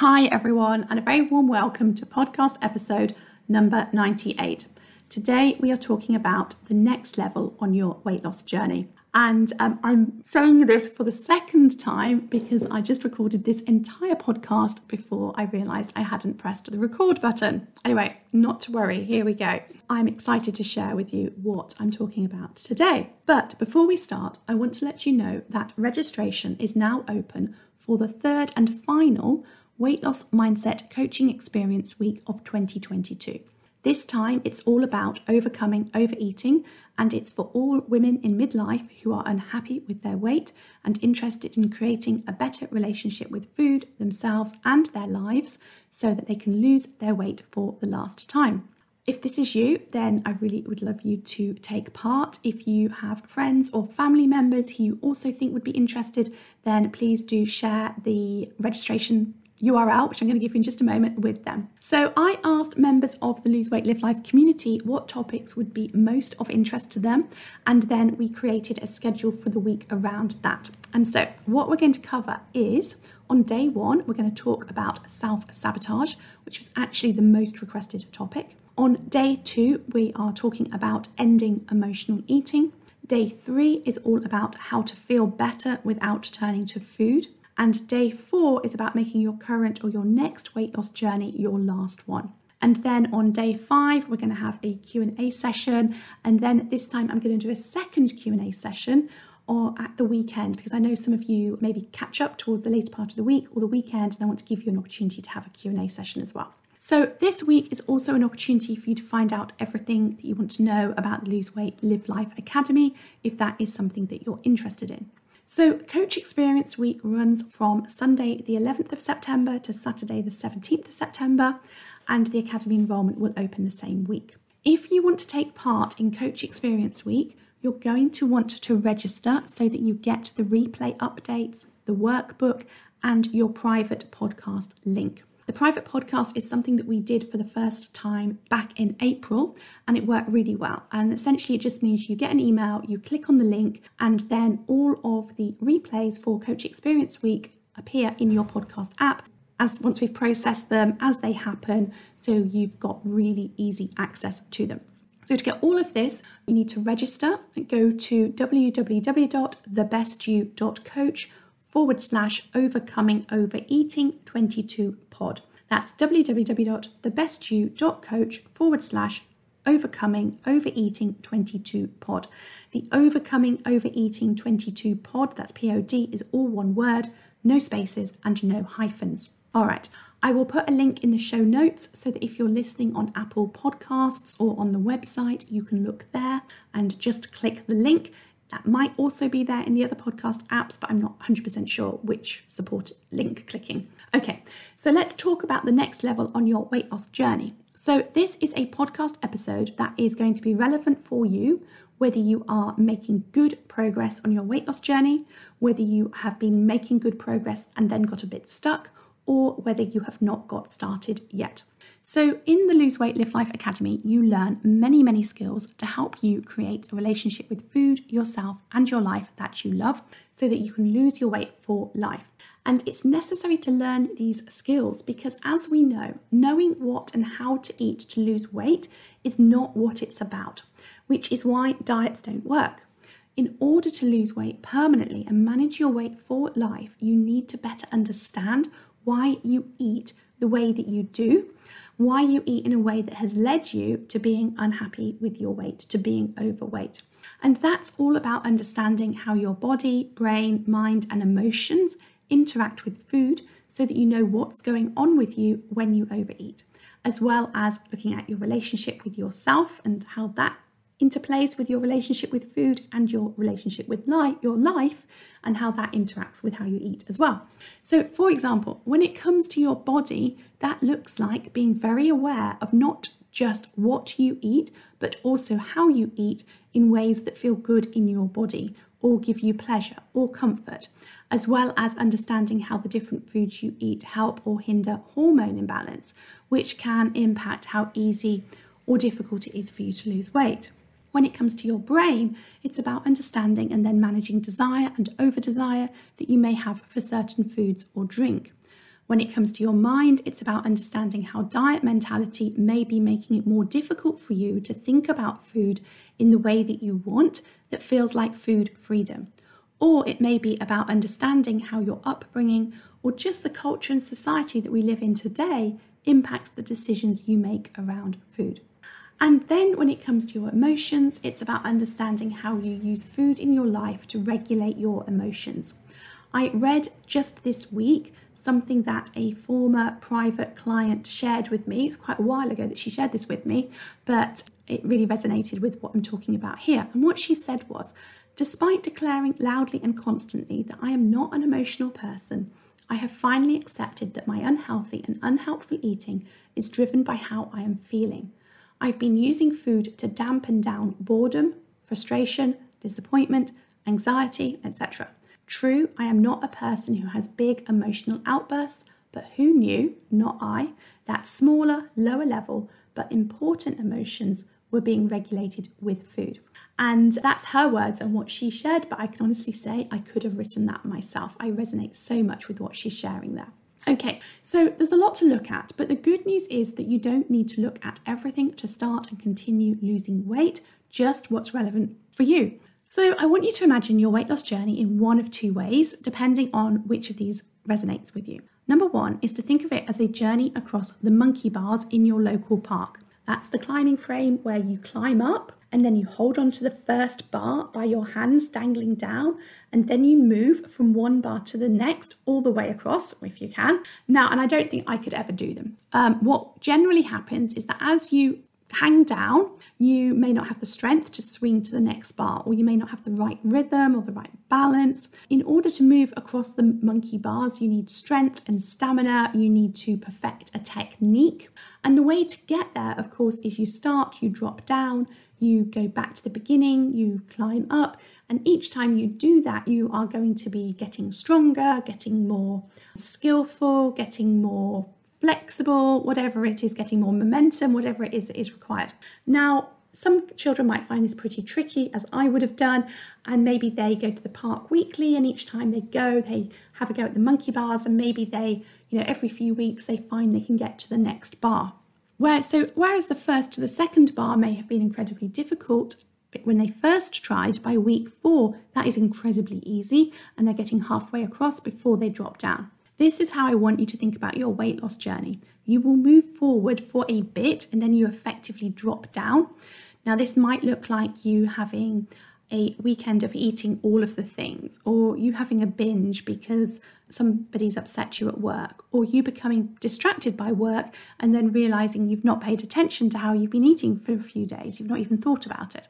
Hi, everyone, and a very warm welcome to podcast episode number 98. Today, we are talking about the next level on your weight loss journey. And um, I'm saying this for the second time because I just recorded this entire podcast before I realised I hadn't pressed the record button. Anyway, not to worry, here we go. I'm excited to share with you what I'm talking about today. But before we start, I want to let you know that registration is now open for the third and final Weight Loss Mindset Coaching Experience Week of 2022. This time, it's all about overcoming overeating, and it's for all women in midlife who are unhappy with their weight and interested in creating a better relationship with food, themselves, and their lives so that they can lose their weight for the last time. If this is you, then I really would love you to take part. If you have friends or family members who you also think would be interested, then please do share the registration URL, which I'm going to give you in just a moment, with them. So I asked members of the Lose Weight Live Life community what topics would be most of interest to them, and then we created a schedule for the week around that. And so what we're going to cover is on day one, we're going to talk about self sabotage, which was actually the most requested topic. On day two, we are talking about ending emotional eating. Day three is all about how to feel better without turning to food. And day four is about making your current or your next weight loss journey your last one. And then on day five, we're going to have a Q&A session. And then this time I'm going to do a second Q&A session or at the weekend because I know some of you maybe catch up towards the later part of the week or the weekend and I want to give you an opportunity to have a Q&A session as well. So this week is also an opportunity for you to find out everything that you want to know about the Lose Weight Live Life Academy if that is something that you're interested in. So, Coach Experience Week runs from Sunday, the 11th of September to Saturday, the 17th of September, and the Academy enrolment will open the same week. If you want to take part in Coach Experience Week, you're going to want to register so that you get the replay updates, the workbook, and your private podcast link. The private podcast is something that we did for the first time back in April and it worked really well. And essentially, it just means you get an email, you click on the link, and then all of the replays for Coach Experience Week appear in your podcast app as once we've processed them as they happen so you've got really easy access to them. So to get all of this, you need to register and go to www.thebestyou.coach forward slash overcoming overeating 22 pod. That's www.thebestyou.coach forward slash overcoming overeating 22 pod. The overcoming overeating 22 pod, that's pod, is all one word, no spaces and no hyphens. All right, I will put a link in the show notes so that if you're listening on Apple Podcasts or on the website, you can look there and just click the link. That might also be there in the other podcast apps, but I'm not 100% sure which support link clicking. Okay, so let's talk about the next level on your weight loss journey. So, this is a podcast episode that is going to be relevant for you whether you are making good progress on your weight loss journey, whether you have been making good progress and then got a bit stuck, or whether you have not got started yet. So, in the Lose Weight Live Life Academy, you learn many, many skills to help you create a relationship with food, yourself, and your life that you love so that you can lose your weight for life. And it's necessary to learn these skills because, as we know, knowing what and how to eat to lose weight is not what it's about, which is why diets don't work. In order to lose weight permanently and manage your weight for life, you need to better understand why you eat the way that you do, why you eat in a way that has led you to being unhappy with your weight, to being overweight. And that's all about understanding how your body, brain, mind, and emotions interact with food so that you know what's going on with you when you overeat, as well as looking at your relationship with yourself and how that interplays with your relationship with food and your relationship with life, your life, and how that interacts with how you eat as well. So, for example, when it comes to your body, that looks like being very aware of not just what you eat, but also how you eat in ways that feel good in your body or give you pleasure or comfort, as well as understanding how the different foods you eat help or hinder hormone imbalance, which can impact how easy or difficult it is for you to lose weight. When it comes to your brain, it's about understanding and then managing desire and over desire that you may have for certain foods or drink. When it comes to your mind, it's about understanding how diet mentality may be making it more difficult for you to think about food in the way that you want that feels like food freedom. Or it may be about understanding how your upbringing or just the culture and society that we live in today impacts the decisions you make around food. And then when it comes to your emotions, it's about understanding how you use food in your life to regulate your emotions. I read just this week something that a former private client shared with me. It's quite a while ago that she shared this with me, but it really resonated with what I'm talking about here. And what she said was Despite declaring loudly and constantly that I am not an emotional person, I have finally accepted that my unhealthy and unhelpful eating is driven by how I am feeling. I've been using food to dampen down boredom, frustration, disappointment, anxiety, etc. True, I am not a person who has big emotional outbursts, but who knew, not I, that smaller, lower level, but important emotions were being regulated with food. And that's her words and what she shared, but I can honestly say I could have written that myself. I resonate so much with what she's sharing there. Okay, so there's a lot to look at, but the good news is that you don't need to look at everything to start and continue losing weight, just what's relevant for you. So, I want you to imagine your weight loss journey in one of two ways, depending on which of these resonates with you. Number one is to think of it as a journey across the monkey bars in your local park. That's the climbing frame where you climb up and then you hold on to the first bar by your hands dangling down, and then you move from one bar to the next all the way across if you can. Now, and I don't think I could ever do them. Um, what generally happens is that as you hang down, you may not have the strength to swing to the next bar, or you may not have the right rhythm or the right balance. In order to move across the monkey bars, you need strength and stamina, you need to perfect a technique. And the way to get there, of course, is you start, you drop down, you go back to the beginning, you climb up, and each time you do that, you are going to be getting stronger, getting more skillful, getting more flexible, whatever it is, getting more momentum, whatever it is that is required. Now, some children might find this pretty tricky, as I would have done, and maybe they go to the park weekly, and each time they go, they have a go at the monkey bars, and maybe they, you know, every few weeks they find they can get to the next bar. Where, so, whereas the first to the second bar may have been incredibly difficult, but when they first tried by week four, that is incredibly easy, and they're getting halfway across before they drop down. This is how I want you to think about your weight loss journey. You will move forward for a bit and then you effectively drop down. Now, this might look like you having a weekend of eating all of the things, or you having a binge because somebody's upset you at work, or you becoming distracted by work and then realizing you've not paid attention to how you've been eating for a few days, you've not even thought about it.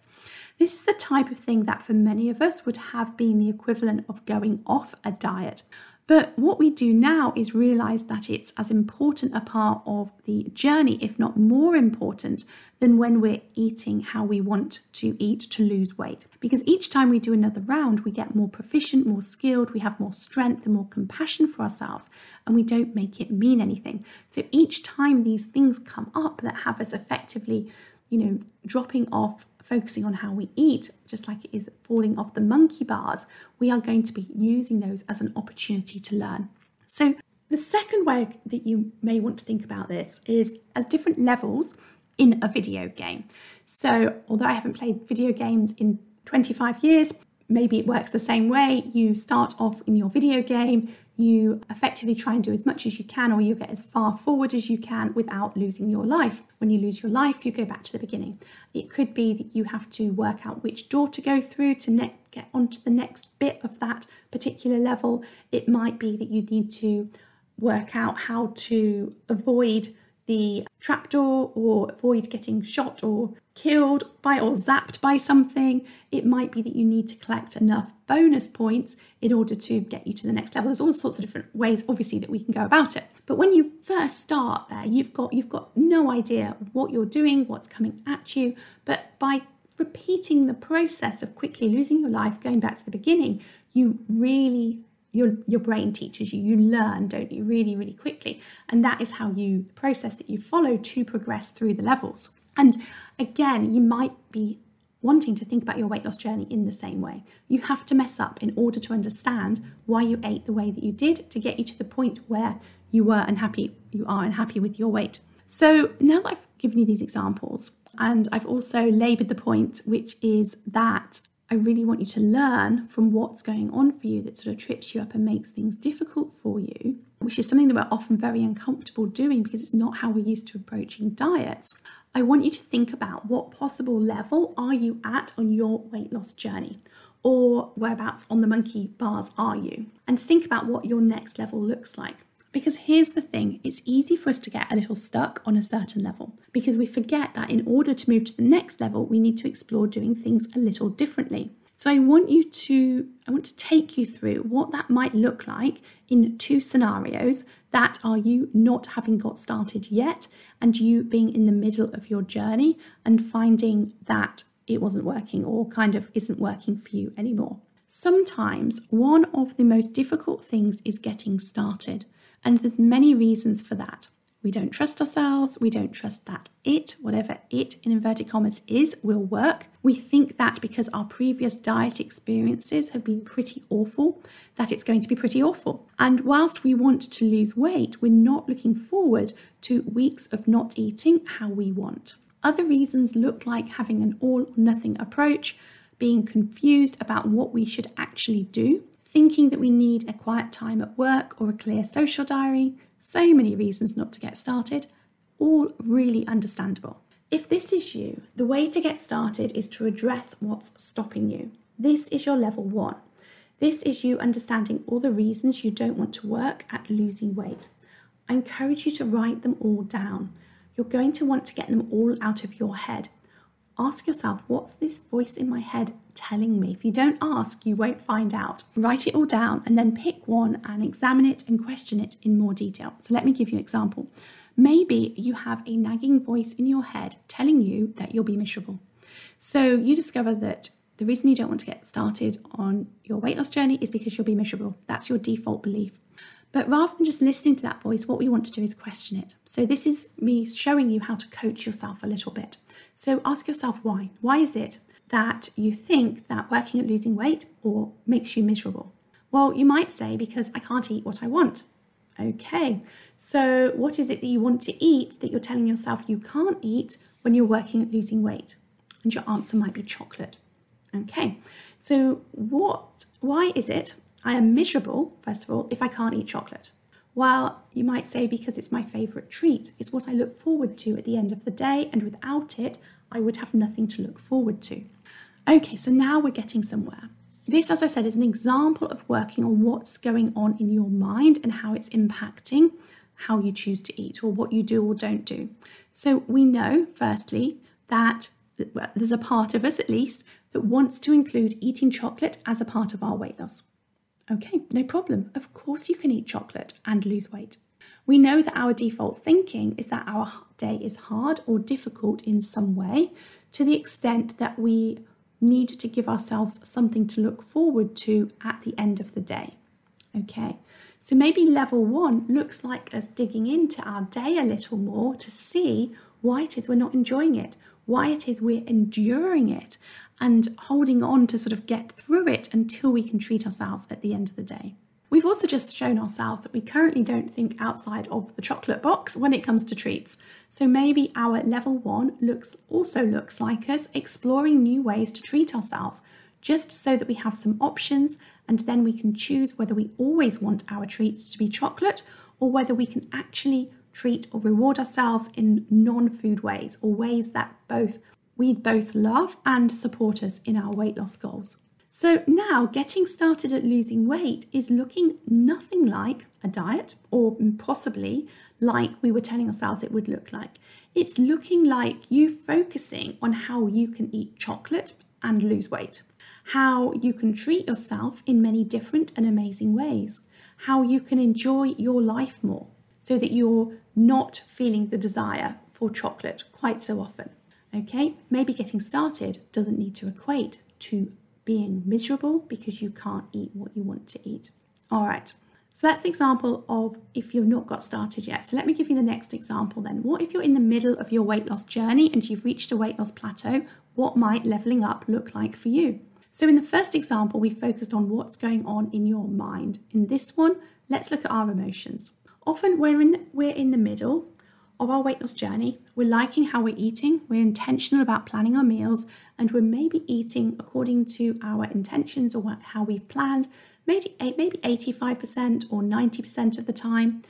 This is the type of thing that for many of us would have been the equivalent of going off a diet. But what we do now is realize that it's as important a part of the journey, if not more important, than when we're eating how we want to eat to lose weight. Because each time we do another round, we get more proficient, more skilled, we have more strength and more compassion for ourselves, and we don't make it mean anything. So each time these things come up that have us effectively, you know, dropping off focusing on how we eat, just like it is falling off the monkey bars, we are going to be using those as an opportunity to learn. So, the second way that you may want to think about this is as different levels in a video game. So, although I haven't played video games in 25 years, maybe it works the same way. You start off in your video game, you effectively try and do as much as you can, or you get as far forward as you can without losing your life. When you lose your life, you go back to the beginning. It could be that you have to work out which door to go through to ne- get onto the next bit of that particular level. It might be that you need to work out how to avoid the trapdoor or avoid getting shot or killed by or zapped by something. It might be that you need to collect enough bonus points in order to get you to the next level. There's all sorts of different ways, obviously, that we can go about it. But when you first start there, you've got you've got no idea what you're doing, what's coming at you. But by repeating the process of quickly losing your life, going back to the beginning, you really your your brain teaches you you learn don't you really really quickly and that is how you process that you follow to progress through the levels and again you might be wanting to think about your weight loss journey in the same way. You have to mess up in order to understand why you ate the way that you did to get you to the point where you were unhappy you are unhappy with your weight. So now that i've given you these examples and i've also labored the point which is that I really want you to learn from what's going on for you that sort of trips you up and makes things difficult for you, which is something that we're often very uncomfortable doing because it's not how we're used to approaching diets. I want you to think about what possible level are you at on your weight loss journey or whereabouts on the monkey bars are you? And think about what your next level looks like. Because here's the thing it's easy for us to get a little stuck on a certain level because we forget that in order to move to the next level, we need to explore doing things a little differently. So I want you to I want to take you through what that might look like in two scenarios that are you not having got started yet and you being in the middle of your journey and finding that it wasn't working or kind of isn't working for you anymore. Sometimes one of the most difficult things is getting started. And there's many reasons for that. We don't trust ourselves. We don't trust that it, whatever it in inverted commas is, will work. We think that because our previous diet experiences have been pretty awful, that it's going to be pretty awful. And whilst we want to lose weight, we're not looking forward to weeks of not eating how we want. Other reasons look like having an all or nothing approach, being confused about what we should actually do, thinking that we need a quiet time at work or a clear social diary, so many reasons not to get started, all really understandable. If this is you, the way to get started is to address what's stopping you. This is your level one. This is you understanding all the reasons you don't want to work at losing weight. I encourage you to write them all down. You're going to want to get them all out of your head ask yourself, what's this voice in my head telling me? If you don't ask, you won't find out. Write it all down and then pick one and examine it and question it in more detail. So let me give you an example. Maybe you have a nagging voice in your head telling you that you'll be miserable. So you discover that the reason you don't want to get started on your weight loss journey is because you'll be miserable. That's your default belief. But rather than just listening to that voice, what we want to do is question it. So, this is me showing you how to coach yourself a little bit. So ask yourself why. Why is it that you think that working at losing weight or makes you miserable? Well, you might say because I can't eat what I want. Okay, so what is it that you want to eat that you're telling yourself you can't eat when you're working at losing weight? And your answer might be chocolate. Okay, so what? Why is it I am miserable, first of all, if I can't eat chocolate? Well, you might say because it's my favourite treat. It's what I look forward to at the end of the day, and without it, I would have nothing to look forward to. Okay, so now we're getting somewhere. This, as I said, is an example of working on what's going on in your mind and how it's impacting how you choose to eat or what you do or don't do. So we know, firstly, that there's a part of us at least that wants to include eating chocolate as a part of our weight loss. Okay, no problem. Of course, you can eat chocolate and lose weight. We know that our default thinking is that our day is hard or difficult in some way to the extent that we need to give ourselves something to look forward to at the end of the day. Okay, so maybe level one looks like us digging into our day a little more to see why it is we're not enjoying it, why it is we're enduring it, and holding on to sort of get through it until we can treat ourselves at the end of the day. We've also just shown ourselves that we currently don't think outside of the chocolate box when it comes to treats. So maybe our level one looks also looks like us exploring new ways to treat ourselves, just so that we have some options and then we can choose whether we always want our treats to be chocolate or whether we can actually treat or reward ourselves in non-food ways or ways that both we both love and support us in our weight loss goals. So now getting started at losing weight is looking nothing like a diet or possibly like we were telling ourselves it would look like. It's looking like you focusing on how you can eat chocolate and lose weight, how you can treat yourself in many different and amazing ways, how you can enjoy your life more so that you're not feeling the desire for chocolate quite so often. Okay, maybe getting started doesn't need to equate to being miserable because you can't eat what you want to eat. All right, so that's the example of if you've not got started yet. So let me give you the next example then. What if you're in the middle of your weight loss journey and you've reached a weight loss plateau? What might leveling up look like for you? So in the first example, we focused on what's going on in your mind. In this one, let's look at our emotions. Often we're in the, we're in the middle of our weight loss journey. We're liking how we're eating, we're intentional about planning our meals, and we're maybe eating according to our intentions or how we've planned, maybe maybe 85% or 90% of the time.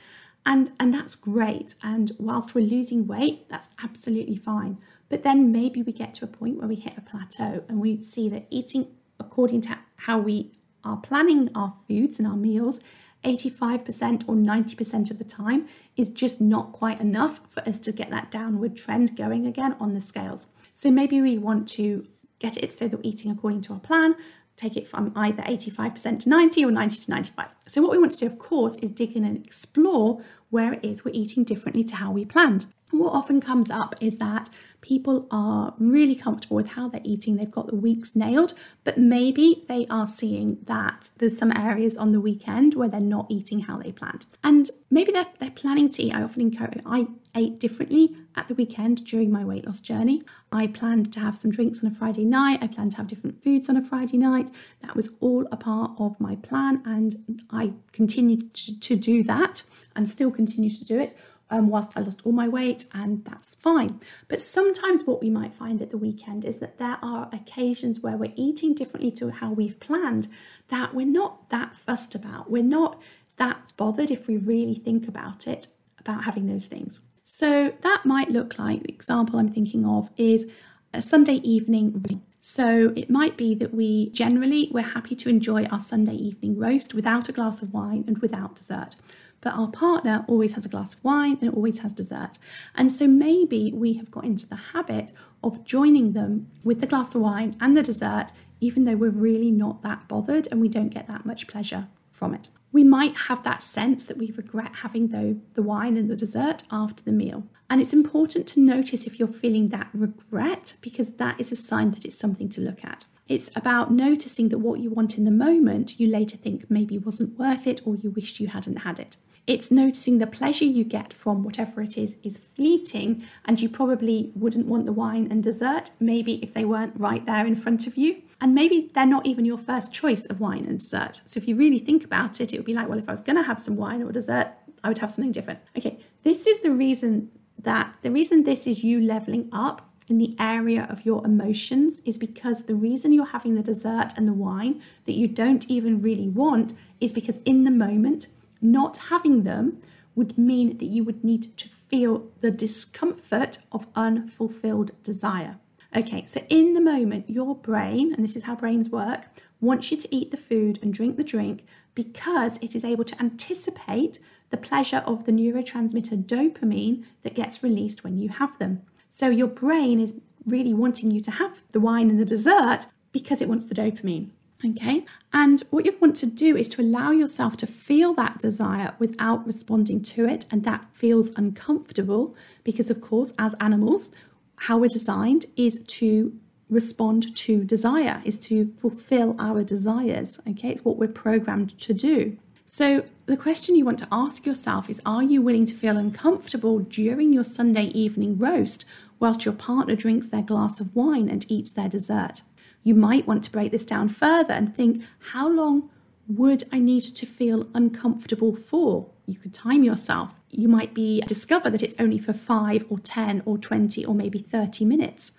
And, and that's great. And whilst we're losing weight, that's absolutely fine. But then maybe we get to a point where we hit a plateau and we see that eating according to how we are planning our foods and our meals 85% or 90% of the time is just not quite enough for us to get that downward trend going again on the scales. So maybe we want to get it so that we're eating according to our plan, take it from either 85% to 90 or 90 to 95. So what we want to do, of course, is dig in and explore where it is we're eating differently to how we planned. What often comes up is that people are really comfortable with how they're eating, they've got the weeks nailed, but maybe they are seeing that there's some areas on the weekend where they're not eating how they planned. And maybe they're, they're planning to eat. I often encourage, I ate differently at the weekend during my weight loss journey. I planned to have some drinks on a Friday night, I planned to have different foods on a Friday night. That was all a part of my plan, and I continued to, to do that and still continue to do it um, whilst I lost all my weight, and that's fine. But sometimes what we might find at the weekend is that there are occasions where we're eating differently to how we've planned that we're not that fussed about. We're not that bothered if we really think about it, about having those things. So that might look like the example I'm thinking of is a Sunday evening. So it might be that we generally we're happy to enjoy our Sunday evening roast without a glass of wine and without dessert but our partner always has a glass of wine and always has dessert. And so maybe we have got into the habit of joining them with the glass of wine and the dessert, even though we're really not that bothered and we don't get that much pleasure from it. We might have that sense that we regret having though the wine and the dessert after the meal. And it's important to notice if you're feeling that regret because that is a sign that it's something to look at. It's about noticing that what you want in the moment, you later think maybe wasn't worth it or you wished you hadn't had it. It's noticing the pleasure you get from whatever it is is fleeting, and you probably wouldn't want the wine and dessert, maybe if they weren't right there in front of you. And maybe they're not even your first choice of wine and dessert. So if you really think about it, it would be like, well, if I was going to have some wine or dessert, I would have something different. Okay, this is the reason that the reason this is you leveling up in the area of your emotions is because the reason you're having the dessert and the wine that you don't even really want is because in the moment not having them would mean that you would need to feel the discomfort of unfulfilled desire. Okay, so in the moment, your brain, and this is how brains work, wants you to eat the food and drink the drink because it is able to anticipate the pleasure of the neurotransmitter dopamine that gets released when you have them. So your brain is really wanting you to have the wine and the dessert because it wants the dopamine. Okay, and what you want to do is to allow yourself to feel that desire without responding to it, and that feels uncomfortable because, of course, as animals, how we're designed is to respond to desire, is to fulfill our desires. Okay, it's what we're programmed to do. So, the question you want to ask yourself is Are you willing to feel uncomfortable during your Sunday evening roast whilst your partner drinks their glass of wine and eats their dessert? You might want to break this down further and think, how long would I need to feel uncomfortable for? You could time yourself. You might be discover that it's only for 5 or 10 or 20 or maybe 30 minutes.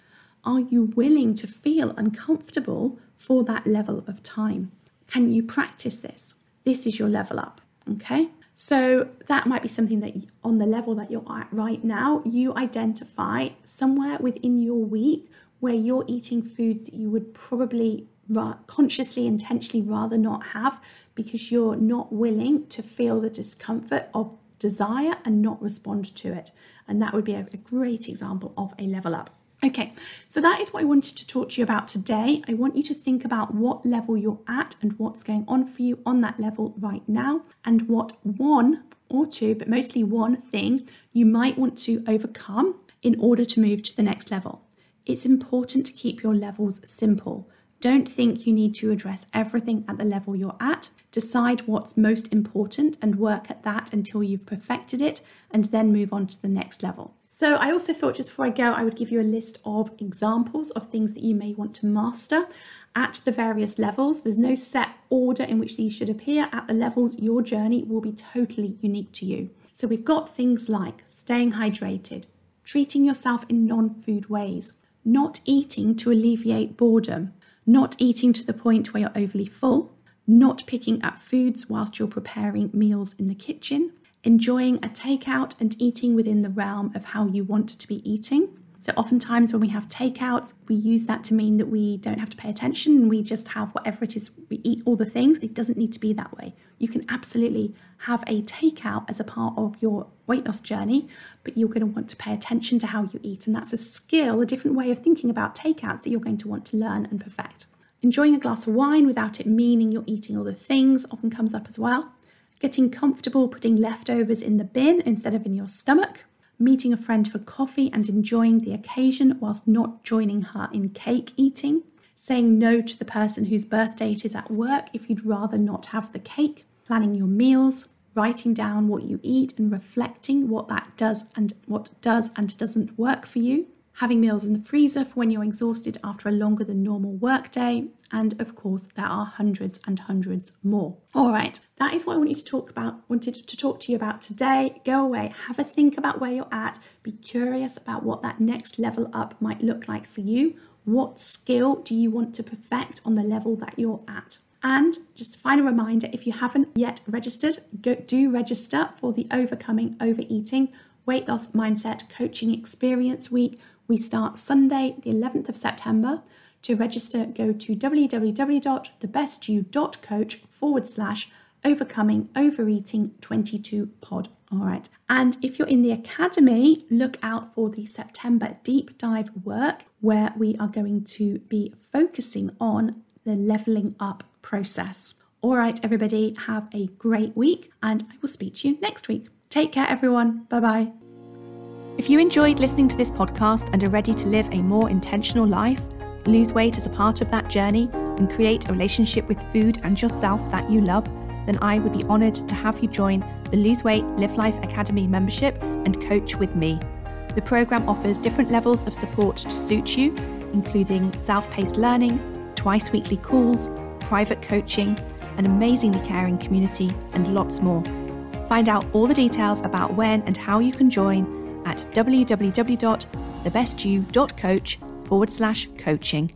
Are you willing to feel uncomfortable for that level of time? Can you practice this? This is your level up, okay? So that might be something that on the level that you're at right now, you identify somewhere within your week where you're eating foods that you would probably ra- consciously, intentionally rather not have because you're not willing to feel the discomfort of desire and not respond to it. And that would be a, a great example of a level up. Okay, so that is what I wanted to talk to you about today. I want you to think about what level you're at and what's going on for you on that level right now, and what one or two, but mostly one thing you might want to overcome in order to move to the next level. It's important to keep your levels simple. Don't think you need to address everything at the level you're at. Decide what's most important and work at that until you've perfected it and then move on to the next level. So, I also thought just before I go, I would give you a list of examples of things that you may want to master at the various levels. There's no set order in which these should appear. At the levels, your journey will be totally unique to you. So, we've got things like staying hydrated, treating yourself in non food ways, not eating to alleviate boredom, not eating to the point where you're overly full not picking up foods whilst you're preparing meals in the kitchen, enjoying a takeout and eating within the realm of how you want to be eating. So, oftentimes when we have takeouts, we use that to mean that we don't have to pay attention and we just have whatever it is, we eat all the things. It doesn't need to be that way. You can absolutely have a takeout as a part of your weight loss journey, but you're going to want to pay attention to how you eat. And that's a skill, a different way of thinking about takeouts that you're going to want to learn and perfect. Enjoying a glass of wine without it meaning you're eating all the things often comes up as well. Getting comfortable putting leftovers in the bin instead of in your stomach. Meeting a friend for coffee and enjoying the occasion whilst not joining her in cake eating. Saying no to the person whose birthday it is at work if you'd rather not have the cake. Planning your meals. Writing down what you eat and reflecting what that does and what does and doesn't work for you having meals in the freezer for when you're exhausted after a longer than normal workday, and of course, there are hundreds and hundreds more. All right, that is what I want you to talk about, wanted to talk to you about today. Go away, have a think about where you're at, be curious about what that next level up might look like for you. What skill do you want to perfect on the level that you're at? And just a final reminder if you haven't yet registered, go, do register for the Overcoming Overeating Weight Loss Mindset Coaching Experience Week we start Sunday, the 11th of September. To register, go to www.thebestyou.coach forward slash overcoming overeating 22 pod. All right. And if you're in the academy, look out for the September deep dive work where we are going to be focusing on the leveling up process. All right, everybody, have a great week and I will speak to you next week. Take care, everyone. Bye bye. If you enjoyed listening to this podcast and are ready to live a more intentional life, lose weight as a part of that journey, and create a relationship with food and yourself that you love, then I would be honoured to have you join the Lose Weight Live Life Academy membership and coach with me. The programme offers different levels of support to suit you, including self paced learning, twice weekly calls, private coaching, an amazingly caring community, and lots more. Find out all the details about when and how you can join at www.thebestyou.coach forward slash coaching.